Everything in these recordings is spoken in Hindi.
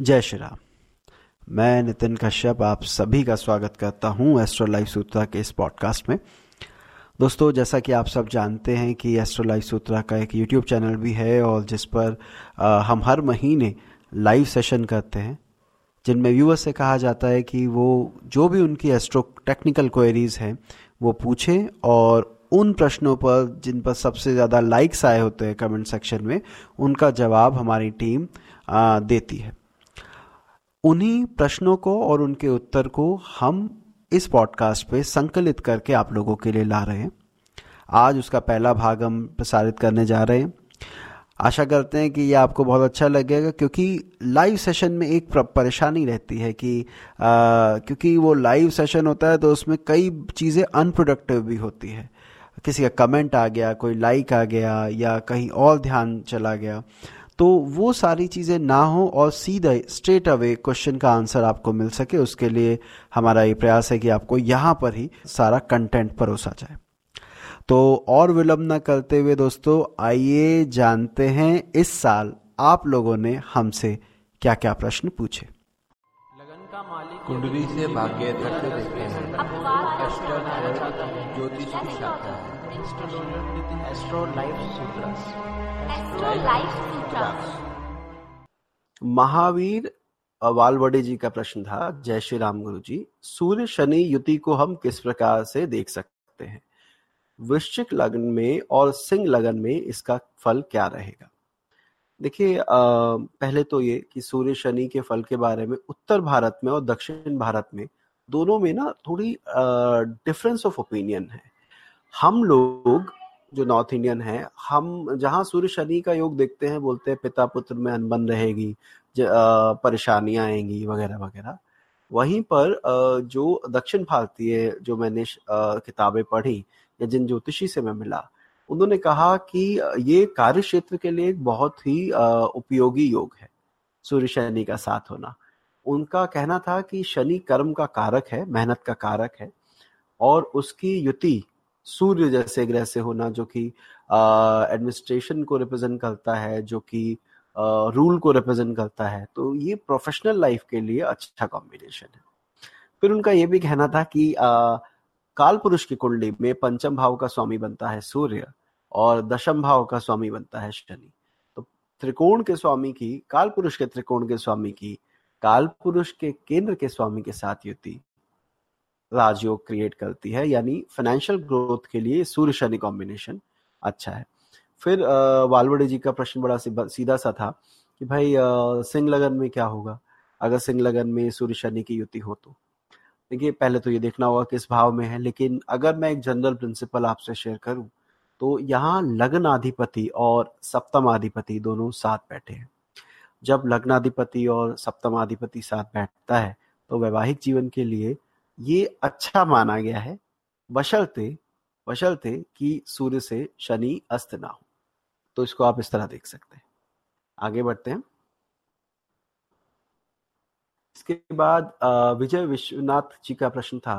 जय श्री राम। मैं नितिन कश्यप, आप सभी का स्वागत करता हूँ एस्ट्रो लाइफ सूत्रा के इस पॉडकास्ट में। दोस्तों, जैसा कि आप सब जानते हैं कि एस्ट्रो लाइफ सूत्रा का एक यूट्यूब चैनल भी है और जिस पर हम हर महीने लाइव सेशन करते हैं, जिनमें व्यूअर से कहा जाता है कि वो जो भी उनकी एस्ट्रो टेक्निकल क्वेरीज हैं, वो पूछें और उन प्रश्नों पर जिन पर सबसे ज़्यादा लाइक्स आए होते हैं कमेंट सेक्शन में, उनका जवाब हमारी टीम देती है। उन्हीं प्रश्नों को और उनके उत्तर को हम इस पॉडकास्ट पे संकलित करके आप लोगों के लिए ला रहे हैं। आज उसका पहला भाग हम प्रसारित करने जा रहे हैं। आशा करते हैं कि ये आपको बहुत अच्छा लगेगा क्योंकि लाइव सेशन में एक परेशानी रहती है कि आ, क्योंकि वो लाइव सेशन होता है तो उसमें कई चीज़ें अनप्रोडक्टिव भी होती है। किसी का कमेंट आ गया कोई लाइक आ गया या कहीं और ध्यान चला गया। तो वो सारी चीज़ें ना हो और सीधा स्ट्रेट अवे क्वेश्चन का आंसर आपको मिल सके। उसके लिए हमारा ये प्रयास है कि आपको यहाँ पर ही सारा कंटेंट परोसा जाए। तो और विलंब न करते हुए दोस्तों आइए जानते हैं इस साल आप लोगों ने हमसे क्या क्या प्रश्न पूछे। लगन का मालिक कुंडली से भाग्य तक देखते हैं। ज्योतिष की शाखा है। एस्ट्रो लाइफ महावीर वालवड़े जी का प्रश्न था, जय श्री राम गुरु जी सूर्य शनि युति को हम किस प्रकार से देख सकते हैं? वृश्चिक लग्न में और सिंह लग्न में इसका फल क्या रहेगा? देखिए पहले तो ये कि सूर्य शनि के फल के बारे में, उत्तर भारत में और दक्षिण भारत में दोनों में ना थोड़ी डिफरेंस ऑफ़ ओपिनियन है। हम लोग जो नॉर्थ इंडियन है, हम जहाँ सूर्य शनि का योग देखते हैं, बोलते हैं पिता पुत्र में अनबन रहेगी परेशानियाँ आएँगी, वगैरह वगैरह। वहीं पर जो दक्षिण भारतीय जो मैंने किताबें पढ़ी या जिन ज्योतिषी से मैं मिला, उन्होंने कहा कि ये कार्य क्षेत्र के लिए एक बहुत ही उपयोगी योग है, सूर्य शनि का साथ होना। उनका कहना था कि शनि कर्म का कारक है, मेहनत का कारक है, और उसकी युति सूर्य जैसे ग्रह से होना जो कि एडमिनिस्ट्रेशन को रिप्रेजेंट करता है जो कि रूल को रिप्रेजेंट करता है तो ये प्रोफेशनल लाइफ के लिए अच्छा कॉम्बिनेशन है। फिर उनका ये भी कहना था कि आ, काल पुरुष की कुंडली में पंचम भाव का स्वामी बनता है सूर्य और दशम भाव का स्वामी बनता है शनि। तो त्रिकोण के स्वामी की काल पुरुष के त्रिकोण के स्वामी की काल पुरुष के केंद्र के स्वामी के साथ युति राजयोग क्रिएट करती है, यानी फाइनेंशियल ग्रोथ के लिए सूर्य शनि कॉम्बिनेशन अच्छा है। फिर वालवड़े जी का प्रश्न बड़ा सीधा सा था कि भाई सिंह लगन में क्या होगा? अगर सिंह लगन में सूर्य शनि की युति हो तो। देखिए, पहले तो ये देखना होगा किस भाव में है, लेकिन अगर मैं एक जनरल प्रिंसिपल आपसे शेयर करूँ तो यहाँ लग्न अधिपति और सप्तमाधिपति दोनों साथ बैठे हैं। जब लग्नाधिपति और सप्तमाधिपति साथ बैठता है तो वैवाहिक जीवन के लिए ये अच्छा माना गया है बशर्ते बशर्ते कि सूर्य से शनि अस्त ना हो। तो इसको आप इस तरह देख सकते हैं। आगे बढ़ते हैं। इसके बाद विजय विश्वनाथ जी का प्रश्न था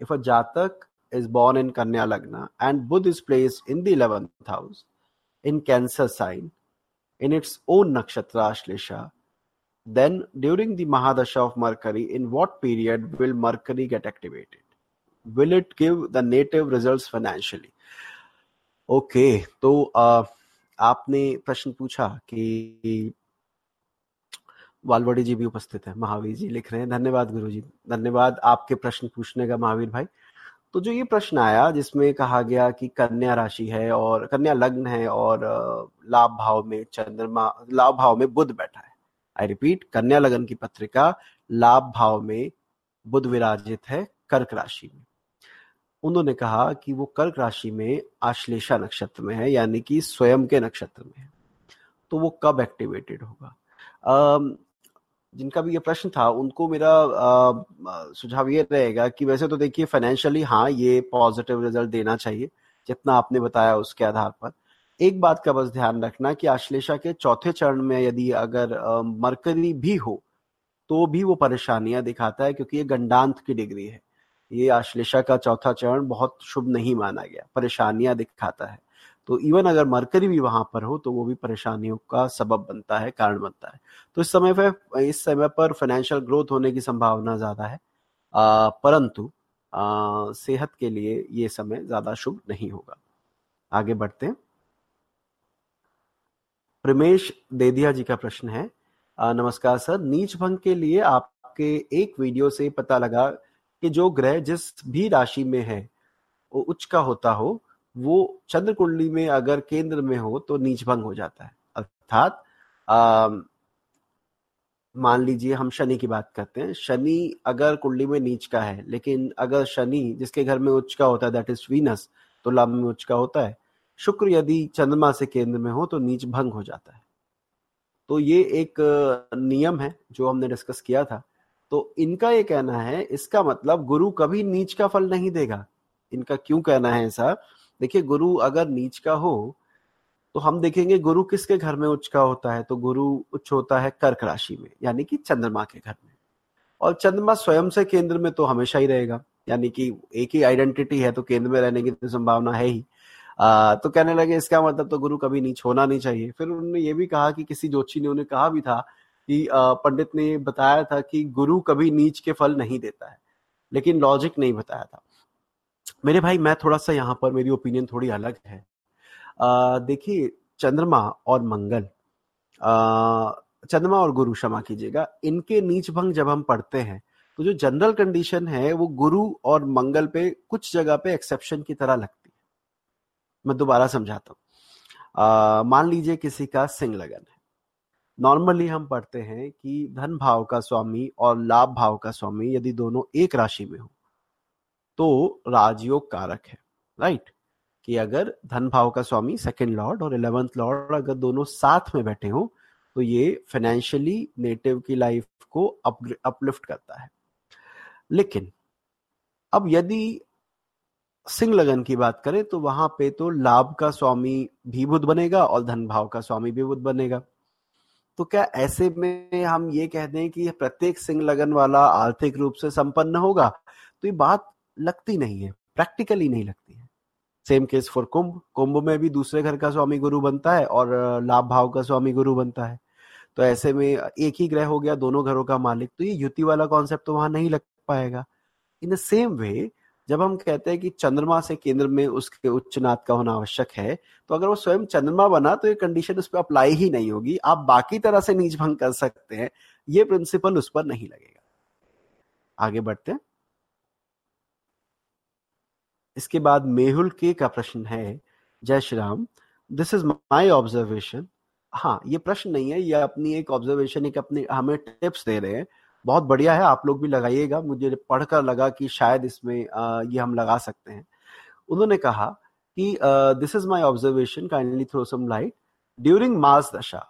इफ़ अ जातक is born in Kanya lagna and Budh is place in the eleventh house in Cancer sign in its own nakshatra Ashlesha Then, during the Mahadasha of Mercury, in what period will Mercury get activated? Will it give the native results financially? Okay तो आपने प्रश्न पूछा कि वालवाड़ी जी भी उपस्थित है महावीर जी लिख रहे हैं धन्यवाद गुरु जी धन्यवाद आपके प्रश्न पूछने का महावीर भाई तो जो ये प्रश्न आया जिसमें कहा गया कि कन्या राशि है और कन्या लग्न है और लाभ भाव में चंद्रमा लाभ भाव में बुध बैठा है आई रिपीट कन्या लगन की पत्रिका लाभ भाव में बुध विराजित है कर्क राशि में। उन्होंने कहा कि वो कर्क राशि में आश्लेषा नक्षत्र में है, यानी कि स्वयं के नक्षत्र में है। तो वो कब एक्टिवेटेड होगा? जिनका भी ये प्रश्न था, उनको मेरा सुझाव ये रहेगा कि वैसे तो देखिए फाइनेंशियली हाँ ये पॉजिटिव रिज़ल्ट देना चाहिए, जितना आपने बताया उसके आधार पर। एक बात का बस ध्यान रखना कि आश्लेषा के चौथे चरण में यदि अगर मरकरी भी हो तो भी वो परेशानियाँ दिखाता है क्योंकि ये गंडांत की डिग्री है। ये आश्लेषा का चौथा चरण बहुत शुभ नहीं माना गया, परेशानियाँ दिखाता है। तो इवन अगर मरकरी भी वहाँ पर हो तो वो भी परेशानियों का सबब बनता है, कारण बनता है। तो इस समय पर इस समय पर फाइनेंशियल ग्रोथ होने की संभावना ज़्यादा है। परंतु सेहत के लिए ये समय ज़्यादा शुभ नहीं होगा। आगे बढ़ते हैं। प्रमेश देदिया जी का प्रश्न है। आ, नमस्कार सर। नीच भंग के लिए आपके एक वीडियो से पता लगा कि जो ग्रह जिस भी राशि में है वो उच्च का होता हो वो चंद्र कुंडली में अगर केंद्र में हो तो नीच भंग हो जाता है। अर्थात मान लीजिए हम शनि की बात करते हैं। शनि अगर कुंडली में नीच का है लेकिन अगर शनि जिसके घर में उच्च का होता है दैट इज़ वीनस तो लाभ में उच्च का होता है। शुक्र यदि चंद्रमा से केंद्र में हो तो नीच भंग हो जाता है। तो ये एक नियम है जो हमने डिस्कस किया था। तो इनका ये कहना है, इसका मतलब गुरु कभी नीच का फल नहीं देगा। इनका क्यों कहना है ऐसा? देखिए, गुरु अगर नीच का हो तो हम देखेंगे गुरु किसके घर में उच्च का होता है? तो गुरु उच्च होता है कर्क राशि में, यानी कि चंद्रमा के घर में। और चंद्रमा स्वयं से केंद्र में तो हमेशा ही रहेगा, यानी कि एक ही आइडेंटिटी है तो केंद्र में रहने की तो संभावना है ही। आ, तो कहने लगे इसका मतलब तो गुरु कभी नीच होना नहीं चाहिए। फिर उन्होंने ये भी कहा कि किसी जोशी ने उन्हें कहा भी था कि पंडित ने बताया था कि गुरु कभी नीच के फल नहीं देता है लेकिन लॉजिक नहीं बताया था। मेरे भाई मैं थोड़ा सा यहाँ पर मेरी ओपिनियन थोड़ी अलग है। देखिए चंद्रमा और मंगल चंद्रमा और गुरु क्षमा कीजिएगा इनके नीच भंग जब हम पढ़ते हैं तो जो जनरल कंडीशन है वो गुरु और मंगल पे कुछ जगह पे एक्सेप्शन की तरह लगती मैं दोबारा समझाता हूँ। मान लीजिए किसी का सिंह लगन है। नॉर्मली हम पढ़ते हैं कि धन भाव का स्वामी और लाभ भाव का स्वामी यदि दोनों एक राशि में हो तो राजयोग कारक है राइट कि अगर धन भाव का स्वामी सेकंड लॉर्ड और इलेवेंथ लॉर्ड अगर दोनों साथ में बैठे हो तो ये फाइनेंशियली नेटिव की लाइफ को अपलिफ्ट करता है। लेकिन अब यदि सिंह लगन की बात करें तो वहाँ पे तो लाभ का स्वामी भी बुद्ध बनेगा और धन भाव का स्वामी भी बुद्ध बनेगा। तो क्या ऐसे में हम ये कह दें कि प्रत्येक सिंह लगन वाला आर्थिक रूप से संपन्न होगा? तो ये बात लगती नहीं है, प्रैक्टिकली नहीं लगती है। Same case for Kumbh. Kumbh में भी दूसरे घर का स्वामी गुरु बनता है और लाभ भाव का स्वामी गुरु बनता है। तो ऐसे में एक ही ग्रह हो गया, दोनों घरों का मालिक तो ये युति वाला कॉन्सेप्ट तो वहाँ नहीं लग पाएगा। इन द सेम वे जब हम कहते हैं कि चंद्रमा से केंद्र में उसके उच्च नाथ का होना आवश्यक है तो अगर वो स्वयं चंद्रमा बना तो ये कंडीशन उस पर अप्लाई ही नहीं होगी। आप बाकी तरह से नीच भंग कर सकते हैं। ये प्रिंसिपल उस पर नहीं लगेगा। आगे बढ़ते हैं। इसके बाद मेहुल के का प्रश्न है। जय Shri Ram. This is my observation हाँ ये प्रश्न नहीं है। ये अपनी एक ऑब्जर्वेशन एक अपने हमें टिप्स दे रहे हैं। बहुत बढ़िया है, आप लोग भी लगाइएगा। मुझे पढ़कर लगा कि शायद इसमें ये हम लगा सकते हैं। उन्होंने कहा कि this is my observation kindly throw some light during Mars dasha,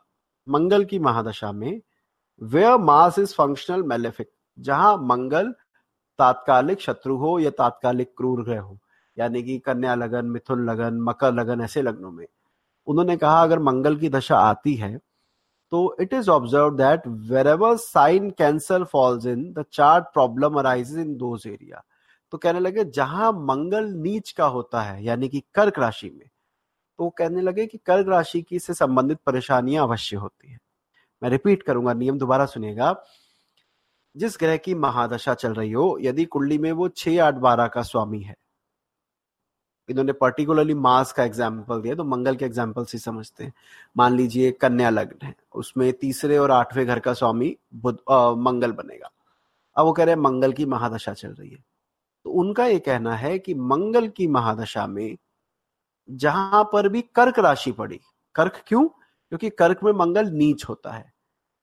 Mangal की महादशा में where Mars is functional malefic जहाँ मंगल तात्कालिक शत्रु हो या तात्कालिक क्रूर ग्रह हो, यानी कि कन्या लगन, मिथुन लगन, मकर लगन, ऐसे लग्नों में। उन्होंने कहा, अगर मंगल की दशा आती है तो it is observe that wherever sign Cancer falls in the chart problem arise in those area तो कहने लगे, जहाँ मंगल नीच का होता है, यानी कि कर्क राशि में तो कहने लगे कि कर्क राशि की से संबंधित परेशानियाँ अवश्य होती है। मैं रिपीट करूँगा, नियम दोबारा सुनिएगा। जिस ग्रह की महादशा चल रही हो, यदि कुंडली में वो छह आठ बारह का स्वामी है इन्होंने पर्टिकुलरली मास का एग्ज़ाम्पल दिया तो मंगल के एग्ज़ाम्पल से समझते हैं। मान लीजिए कन्या लग्न है, उसमें तीसरे और आठवें घर का स्वामी बुध मंगल बनेगा। अब वो कह रहे हैं, मंगल की महादशा चल रही है। तो उनका ये कहना है कि मंगल की महादशा में जहाँ पर भी कर्क राशि पड़ी, कर्क क्यों? क्योंकि कर्क में मंगल नीच होता है।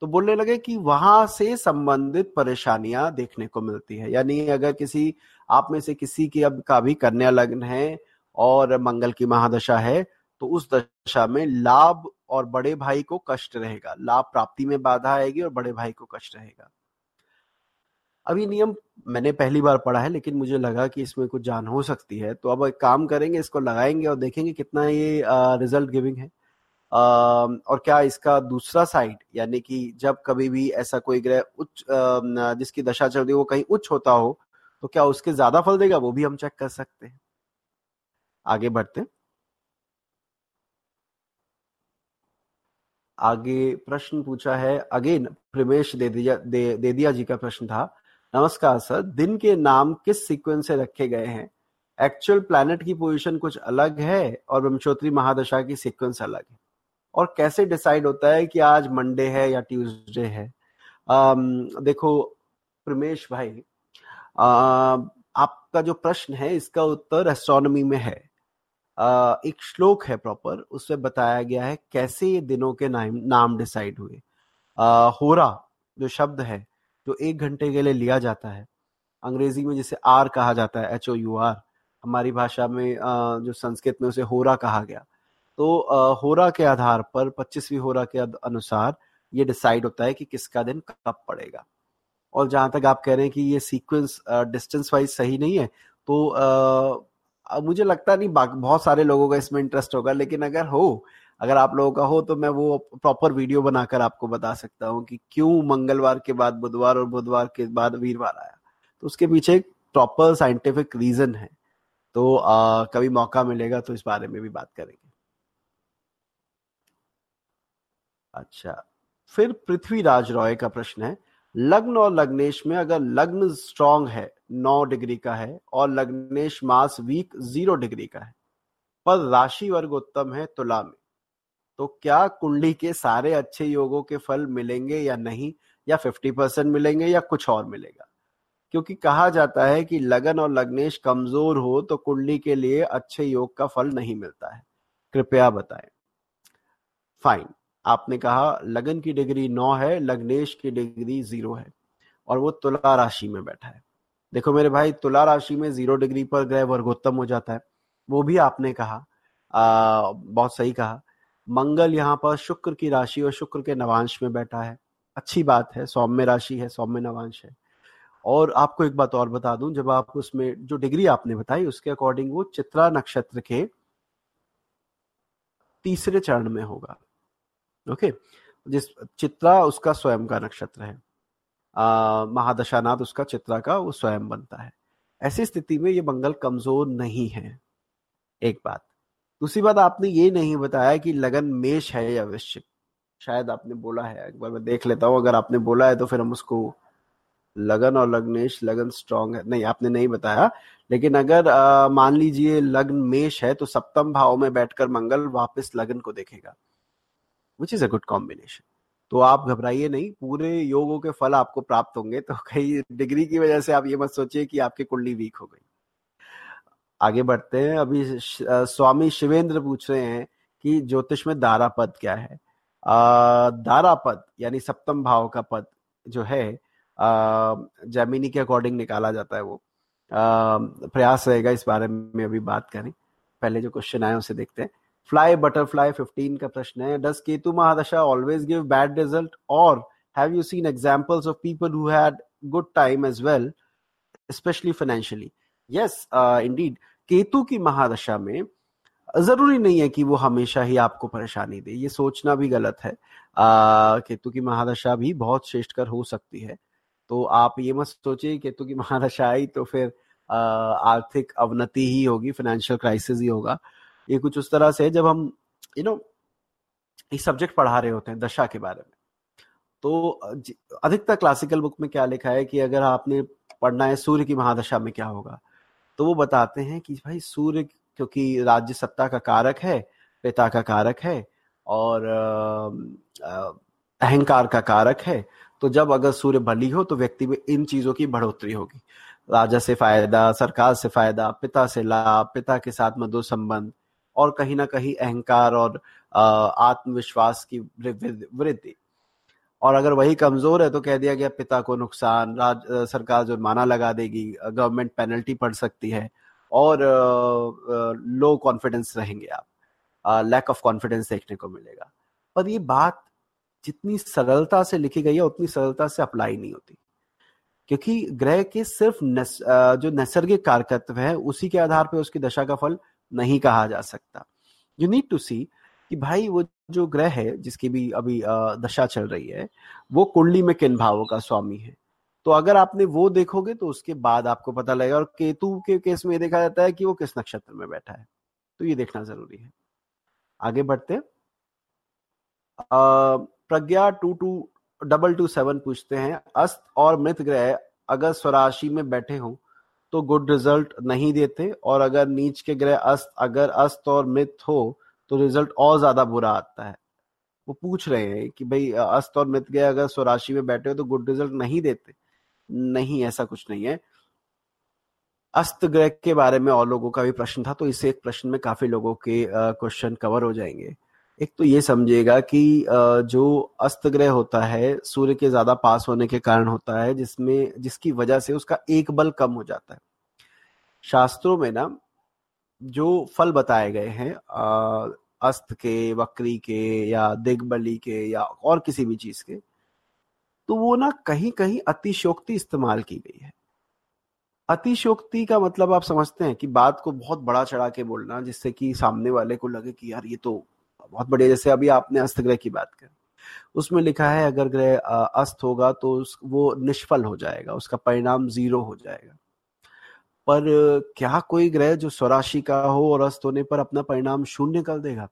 तो बोलने लगे कि वहाँ से संबंधित परेशानियाँ देखने को मिलती है। यानी अगर किसी, आप में से किसी की अब का भी कन्या लग्न है और मंगल की महादशा है तो उस दशा में लाभ और बड़े भाई को कष्ट रहेगा। लाभ प्राप्ति में बाधा आएगी और बड़े भाई को कष्ट रहेगा। अब ये नियम मैंने पहली बार पढ़ा है लेकिन मुझे लगा कि इसमें कुछ जान हो सकती है। तो अब एक काम करेंगे इसको लगाएँगे और देखेंगे कितना ये रिज़ल्ट गिविंग है। आ, और क्या इसका दूसरा साइड यानी कि जब कभी भी ऐसा कोई ग्रह उच्च जिसकी दशा चल रही वो कहीं उच्च होता हो तो क्या उसके ज़्यादा फल देगा? वो भी हम चेक कर सकते हैं। आगे बढ़ते आगे प्रश्न पूछा है अगेन प्रमेश दे दिया दे, दे दिया जी का प्रश्न था। नमस्कार सर दिन के नाम किस सीक्वेंस से रखे गए हैं? एक्चुअल प्लैनेट की पोजीशन कुछ अलग है और वंशोत्री महादशा की सीक्वेंस अलग है? और कैसे डिसाइड होता है कि आज मंडे है या ट्यूसडे है? आम, देखो प्रमेश भाई आ, आपका जो प्रश्न है इसका उत्तर एस्ट्रोनॉमी में है। एक श्लोक है प्रॉपर, उसमें बताया गया है कैसे ये दिनों के नाम नाम डिसाइड हुए। होरा, जो शब्द है, जो एक घंटे के लिए लिया जाता है। अंग्रेज़ी में जिसे आर कहा जाता है एच ओ यू आर हमारी भाषा में जो संस्कृत में उसे होरा कहा गया। तो होरा के आधार पर, पच्चीसवीं होरा के अनुसार ये डिसाइड होता है कि किसका दिन कब पड़ेगा। और जहाँ तक आप कह रहे हैं कि ये सीक्वेंस डिस्टेंस वाइज सही नहीं है तो आ, मुझे लगता नहीं बहुत सारे लोगों का इसमें इंटरेस्ट होगा लेकिन अगर हो अगर आप लोगों का हो तो मैं वो प्रॉपर वीडियो बनाकर आपको बता सकता हूँ कि क्यों मंगलवार के बाद बुधवार और बुधवार के बाद वीरवार आया। तो उसके पीछे एक प्रॉपर साइंटिफिक रीजन है। तो आ, कभी मौका मिलेगा तो इस बारे में भी बात करेंगे। अच्छा फिर पृथ्वीराज रॉय का प्रश्न है लग्न और लग्नेश में अगर लग्न स्ट्रांग है, नौ डिग्री का है और लग्नेश मास वीक ज़ीरो डिग्री का है, पर राशि वर्ग उत्तम है तुला में तो क्या कुंडली के सारे अच्छे योगों के फल मिलेंगे या नहीं? या फिफ्टी परसेंट मिलेंगे या कुछ और मिलेगा? क्योंकि कहा जाता है कि लगन और लग्नेश कमज़ोर हो तो कुंडली के लिए अच्छे योग का फल नहीं मिलता है। कृपया बताएँ। फाइन आपने कहा लगन की डिग्री नौ है लग्नेश की डिग्री ज़ीरो है और वो तुला राशि में बैठा है। देखो मेरे भाई तुला राशि में ज़ीरो डिग्री पर ग्रह वर्गोत्तम हो जाता है। वो भी आपने कहा आ, बहुत सही कहा। मंगल यहाँ पर शुक्र की राशि और शुक्र के नवांश में बैठा है। अच्छी बात है सौम्य राशि है सौम्य नवांश है। और आपको एक बात और बता दूँ जब आप उसमें जो डिग्री आपने बताई उसके अकॉर्डिंग वो चित्रा नक्षत्र के तीसरे चरण में होगा। ओके। जिस चित्रा, उसका स्वयं का नक्षत्र है। महादशानाथ, उसका चित्रा का, वो स्वयं बनता है। ऐसी स्थिति में ये मंगल कमज़ोर नहीं है। एक बात। दूसरी बात, आपने ये नहीं बताया कि लगन मेष है या वृश्चिक। शायद आपने बोला है। एक बार मैं देख लेता हूँ। अगर आपने बोला है तो फिर हम उसको लगन और लग्नेश, लगन स्ट्रांग है। नहीं, आपने नहीं बताया। लेकिन अगर मान लीजिए लग्न मेष है तो सप्तम भाव में बैठकर मंगल वापस लगन को देखेगा। Which is a good combination तो आप घबराइए नहीं, पूरे योगों के फल आपको प्राप्त होंगे तो कई डिग्री की वजह से आप ये मत सोचिए कि आपकी कुंडली वीक हो गई। आगे बढ़ते हैं, अभी स्वामी शिवेंद्र पूछ रहे हैं कि ज्योतिष में दारा पद क्या है? दारा पद, यानी सप्तम भाव का पद जो है जैमिनी के अकॉर्डिंग निकाला जाता है वो। प्रयास रहेगा इस बारे में अभी बात करें पहले जो क्वेश्चन आए उसे देखते हैं। फ्लाई बटरफ्लाई 15 का प्रश्न है does Ketu mahadasha always give bad result और have you seen examples of people who had good time as well especially financially yes indeed Ketu की महादशा में ज़रूरी नहीं है कि वो हमेशा ही आपको परेशानी दे ये सोचना भी गलत है आ, केतु की महादशा भी बहुत श्रेष्ठकर हो सकती है तो आप ये मत सोचिए केतु की महादशा आई तो फिर आर्थिक अवनति ही होगी फाइनेंशियल क्राइसिस ही होगा ये कुछ उस तरह से जब हम यू नो एक सब्जेक्ट पढ़ा रहे होते हैं, दशा के बारे में। तो अधिकतर क्लासिकल बुक में क्या लिखा है कि अगर आपने पढ़ना है सूर्य की महादशा में क्या होगा? तो वो बताते हैं कि भाई सूर्य क्योंकि राज्य सत्ता का कारक है, पिता का कारक है और अहंकार का कारक है तो जब अगर सूर्य बली हो तो व्यक्ति में इन चीज़ों की बढ़ोतरी होगी। राजा से फ़ायदा, सरकार से फ़ायदा, पिता से लाभ, पिता के साथ मधुर संबंध और कहीं ना कहीं अहंकार और आत्मविश्वास की वृद्धि। और अगर वही कमज़ोर है तो कह दिया गया पिता को नुकसान राज सरकार जुर्माना लगा देगी गवर्नमेंट पेनल्टी पड़ सकती है और लो कॉन्फिडेंस रहेंगे आप। लैक ऑफ़ कॉन्फिडेंस देखने को मिलेगा। पर ये बात जितनी सरलता से लिखी गई है उतनी सरलता से अप्लाई नहीं होती। क्योंकि ग्रह के सिर्फ़ नस, जो नैसर्गिक कारकत्व है उसी के आधार पर उसकी दशा का फल नहीं कहा जा सकता। यू नीड टू सी कि भाई वो जो ग्रह है, जिसकी भी अभी दशा चल रही है, वो कुंडली में किन भावों का स्वामी है? तो अगर आपने वो देखोगे तो उसके बाद आपको पता लगेगा और केतु के केस में देखा जाता है कि वो किस नक्षत्र में बैठा है। तो ये देखना ज़रूरी है। आगे बढ़ते Pragya two two, double two seven पूछते हैं, अस्त और मृत ग्रह अगर स्वराशि में बैठे हों तो गुड रिज़ल्ट नहीं देते, और अगर नीच के ग्रह अस्त, अगर अस्त और मृत हो तो रिज़ल्ट और ज़्यादा बुरा आता है। वो पूछ रहे हैं कि भाई अस्त और मृत ग्रह अगर स्वराशि में बैठे हो तो गुड रिज़ल्ट नहीं देते? नहीं, ऐसा कुछ नहीं है। अस्त ग्रह के बारे में और लोगों का भी प्रश्न था तो इसे एक प्रश्न में काफ़ी लोगों के क्वेश्चन कवर हो जाएँगे। एक तो ये समझिएगा कि जो अस्त ग्रह होता है, सूर्य के ज़्यादा पास होने के कारण होता है, जिसमें, जिसकी वजह से उसका एक बल कम हो जाता है। शास्त्रों में ना, जो फल बताए गए हैं अस्त के, वक्री के, या दिग्बली के, या और किसी भी चीज़ के तो वो ना कहीं कहीं अतिशोक्ति इस्तेमाल की गई है। अतिशोक्ति का मतलब आप समझते हैं कि बात को बहुत बड़ा चढ़ा के बोलना, जिससे कि सामने वाले को लगे कि यार ये तो बहुत बढ़िया, जैसे अभी आपने अस्त ग्रह की बात कर। उसमें लिखा है, अगर ग्रह अस्त होगा तो वो निष्फल हो जाएगा, उसका परिणाम ज़ीरो हो जाएगा। पर, क्या कोई ग्रह जो स्वराशि का हो और अस्त होने पर अपना परिणाम शून्य कर देगा?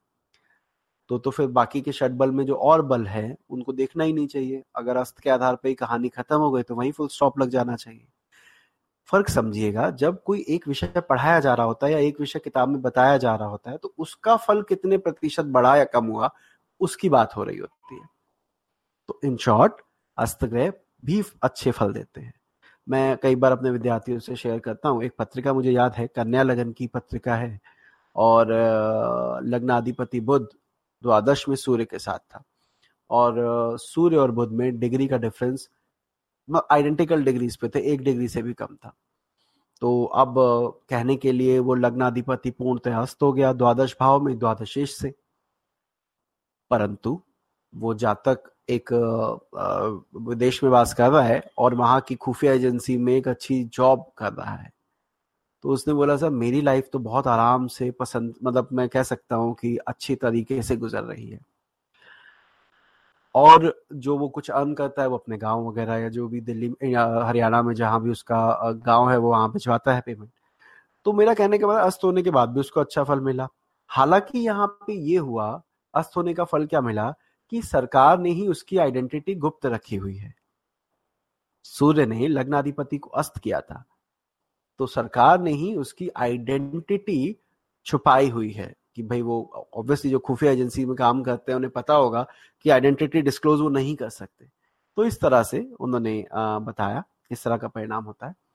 तो तो फिर बाकी के षट बल में जो और बल है, उनको देखना ही नहीं चाहिए। अगर अस्त के आधार पर ही कहानी खत्म हो गई तो वहीं फुल स्टॉप लग जाना चाहिए। फ़र्क समझिएगा, जब कोई एक विषय पढ़ाया जा रहा होता है या एक विषय किताब में बताया जा रहा होता है तो उसका फल कितने प्रतिशत बढ़ा या कम हुआ, उसकी बात हो रही होती है। तो इन शॉर्ट अस्तग्रह भी अच्छे फल देते हैं। मैं कई बार अपने विद्यार्थियों से शेयर करता हूँ, एक पत्रिका मुझे याद है, कन्या लगन की पत्रिका है, और लग्नाधिपति बुद्ध द्वादश में सूर्य के साथ था, और सूर्य और बुद्ध में डिग्री का डिफरेंस आइडेंटिकल डिग्रीज पे थे, एक डिग्री से भी कम था। तो अब कहने के लिए वो लग्नाधिपति पूर्णतः हस्त हो गया द्वादश भाव में द्वादशेष से। परंतु वो जातक एक विदेश में वास कर रहा है और वहाँ की खुफिया एजेंसी में एक अच्छी जॉब कर रहा है। तो उसने बोला, सर, मेरी लाइफ तो बहुत आराम से पसंद मतलब मैं कह सकता हूँ कि अच्छी तरीके से गुजर रही है। और जो वो कुछ अर्न करता है, वो अपने गाँव वगैरह या जो भी दिल्ली या हरियाणा में जहाँ भी उसका गाँव है, वो वहाँ भिजवाता है पेमेंट तो मेरा कहने के बाद अस्त होने के बाद भी उसको अच्छा फल मिला। हालाँकि यहाँ पे ये हुआ, अस्त होने का फल क्या मिला कि सरकार ने ही उसकी आइडेंटिटी गुप्त रखी हुई है। सूर्य ने लग्नाधिपति को अस्त किया था। तो सरकार ने ही उसकी आइडेंटिटी छुपाई हुई है। कि भाई वो ऑब्वियसली जो खुफिया एजेंसी में काम करते हैं, उन्हें पता होगा कि आइडेंटिटी डिस्क्लोज वो नहीं कर सकते। तो इस तरह से उन्होंने बताया किस तरह का परिणाम होता है।